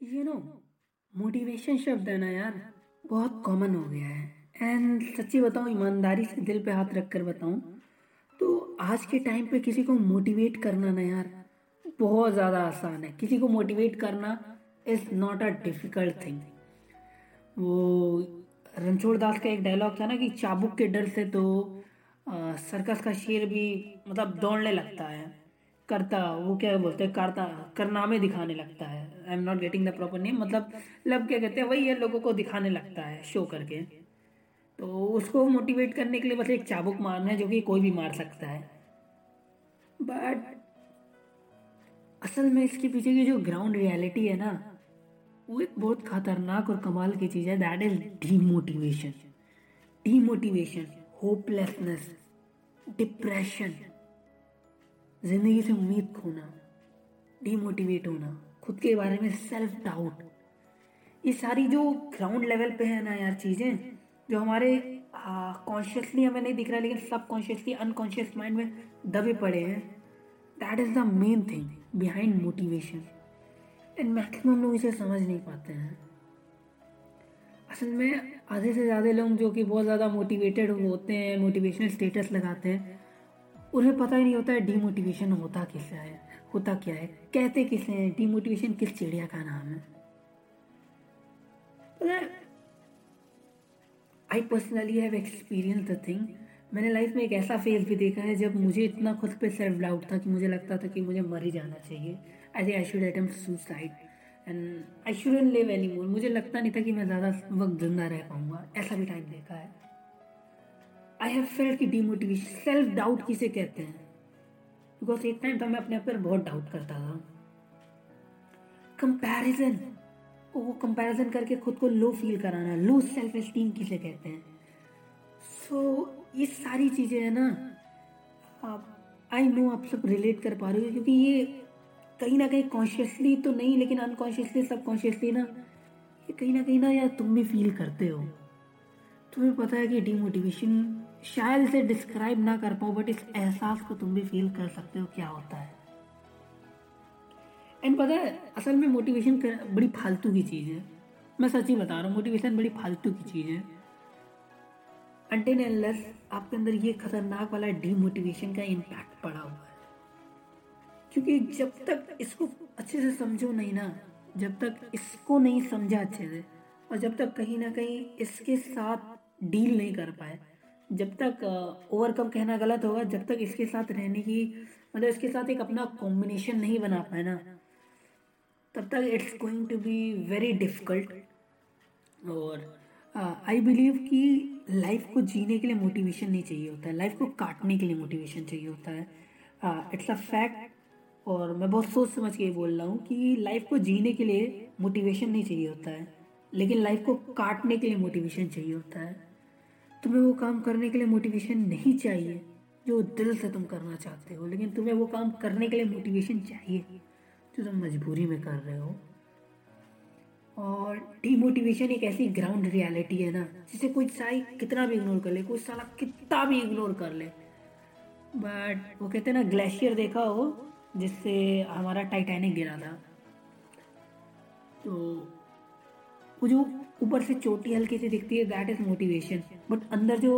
You know motivation शब्द है ना यार, बहुत कॉमन हो गया है। एंड सच्ची बताऊँ, ईमानदारी से दिल पे हाथ रख कर बताऊँ तो आज के टाइम पे किसी को मोटिवेट करना ना यार, बहुत ज़्यादा आसान है। किसी को मोटिवेट करना is not a difficult thing वो रणछोड़ दास का एक डायलॉग था ना कि चाबुक के डर से तो सर्कस का शेर भी मतलब दौड़ने लगता है। करता, वो क्या बोलते हैं, करता, करनामे दिखाने लगता है। I am not getting the proper name मतलब लब क्या कहते हैं, वही है, लोगों को दिखाने लगता है शो करके। तो उसको मोटिवेट करने के लिए बस एक चाबुक मारना है, जो कि कोई भी मार सकता है। बट असल में इसके पीछे की जो ग्राउंड रियलिटी है ना, वो एक बहुत खतरनाक और कमाल की चीज़ है। That is demotivation demotivation hopelessness depression ज़िंदगी से उम्मीद खोना डीमोटिवेट होना। खुद के बारे में सेल्फ डाउट ये सारी जो ग्राउंड लेवल पे है ना यार चीज़ें, जो हमारे कॉन्शियसली हमें नहीं दिख रहा, लेकिन सब कॉन्शियसली अनकॉन्शियस माइंड में दबे पड़े हैं। That is the main thing behind motivation and maximum लोग इसे समझ नहीं पाते हैं। असल में आधे से ज़्यादा लोग जो कि बहुत ज़्यादा मोटिवेटेड होते हैं मोटिवेशनल स्टेटस लगाते हैं, उन्हें पता ही नहीं होता है डीमोटिवेशन होता किस है। होता क्या है? कहते किसे हैं? डीमोटिवेशन किस चिड़िया का नाम है? I personally have experience the thing मैंने लाइफ में एक ऐसा फ़ेज़ भी देखा है जब मुझे इतना खुद पे सेल्फ डाउट था कि मुझे लगता था कि मुझे मर ही जाना चाहिए. I I should attempt suicide and I shouldn't live any more मुझे लगता नहीं था कि मैं ज़्यादा वक्त ज़िंदा रह पाऊँगा. ऐसा भी टाइम देखा है. आई हैव फेल्ट की डीमोटिवेशन सेल्फ डाउट किसे कहते हैं? बिकॉज़ एक टाइम था मैं अपने आप पर बहुत डाउट करता था। कंपैरिजन वो कंपैरिजन करके खुद को लो फील कराना लो सेल्फ एस्टीम किसे कहते हैं? सो so, ये सारी चीज़ें हैं ना आप आई नो आप सब रिलेट कर पा रहे हो क्योंकि ये कहीं ना कहीं कॉन्शियसली तो नहीं लेकिन अनकॉन्शियसली सब कॉन्शियसली ना ये कहीं ना कहीं ना यार तुम भी फील करते हो। तुम्हें पता है कि डीमोटिवेशन शायद इसे डिस्क्राइब ना कर पाओ बट इस एहसास को तुम भी फील कर सकते हो क्या होता है। एंड पता है, असल में मोटिवेशन बड़ी फालतू की चीज़ है। मैं सच ही बता रहा हूँ मोटिवेशन बड़ी फालतू की चीज़ है। अंटेन एनलेस आपके अंदर ये खतरनाक वाला डीमोटिवेशन का इम्पैक्ट पड़ा हुआ है। क्योंकि जब तक इसको अच्छे से समझो नहीं ना, जब तक इसको नहीं समझा अच्छे से, और जब तक कहीं ना कहीं इसके साथ डील नहीं कर पाए जब तक ओवरकम कहना गलत होगा, जब तक इसके साथ रहने की मतलब इसके साथ एक अपना कॉम्बिनेशन नहीं बना पाए ना, तब तक it's going to be very difficult और आई बिलीव कि लाइफ को जीने के लिए मोटिवेशन नहीं चाहिए होता है लाइफ को काटने के लिए मोटिवेशन चाहिए होता है। इट्स अ फैक्ट और मैं बहुत सोच समझ के बोल रहा हूँ कि लाइफ को जीने के लिए मोटिवेशन नहीं चाहिए होता है, लेकिन लाइफ को काटने के लिए मोटिवेशन चाहिए होता है। तुम्हें वो काम करने के लिए मोटिवेशन नहीं चाहिए, जो दिल से तुम करना चाहते हो, लेकिन तुम्हें वो काम करने के लिए मोटिवेशन चाहिए, जो तुम मजबूरी में कर रहे हो। और डीमोटिवेशन एक ऐसी ग्राउंड रियलिटी है ना, जिसे कोई साई कितना भी इग्नोर कर ले, कोई साला कितना भी इग्नोर कर ले। बट वो कहते हैं ना ग्लेशियर देखा हो, जिससे हमारा टाइटैनिक गिरा था। तो वो जो ऊपर से चोटी हल्की सी दिखती है दैट इज़ मोटिवेशन बट अंदर जो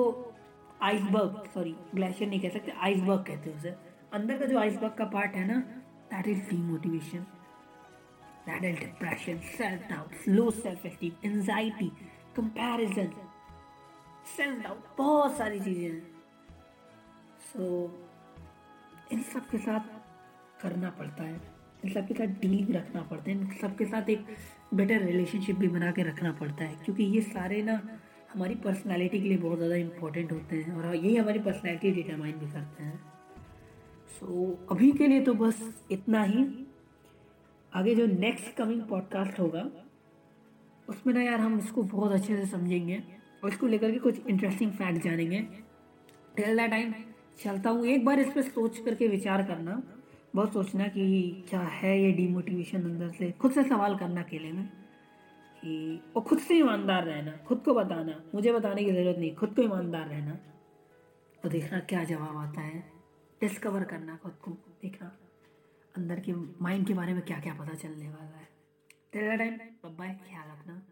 आइसबर्ग सॉरी ग्लेशियर नहीं कह सकते आइसबर्ग कहते हैं उसे. अंदर का जो आइसबर्ग का पार्ट है ना that is demotivation that is depression self doubt low self esteem anxiety comparison self doubt बहुत सारी चीज़ें हैं. सो so, इन सब के साथ करना पड़ता है. इन सब के साथ डील भी रखना पड़ता है इन सब के साथ एक बेटर रिलेशनशिप भी बना के रखना पड़ता है क्योंकि ये सारे ना हमारी पर्सनालिटी के लिए बहुत ज़्यादा इंपॉर्टेंट होते हैं और यही हमारी पर्सनैलिटी डिटरमाइन भी करते हैं। सो so, अभी के लिए तो बस इतना ही। आगे जो नेक्स्ट कमिंग पॉडकास्ट होगा उसमें ना यार हम इसको बहुत अच्छे से समझेंगे और इसको लेकर के कुछ इंटरेस्टिंग फैक्ट जानेंगे। टेल दैट टाइम चलता हूँ। एक बार इस पर सोच करके विचार करना। बहुत सोचना कि क्या है ये डीमोटिवेशन अंदर से? खुद से सवाल करना अकेले में कि, और खुद से ईमानदार रहना, खुद को बताना। मुझे बताने की ज़रूरत नहीं, खुद को ईमानदार रहना। और देखना क्या जवाब आता है। डिस्कवर करना खुद को, देखना अंदर के माइंड के बारे में क्या क्या पता चलने वाला है। टाइम बाय ख्याल रखना।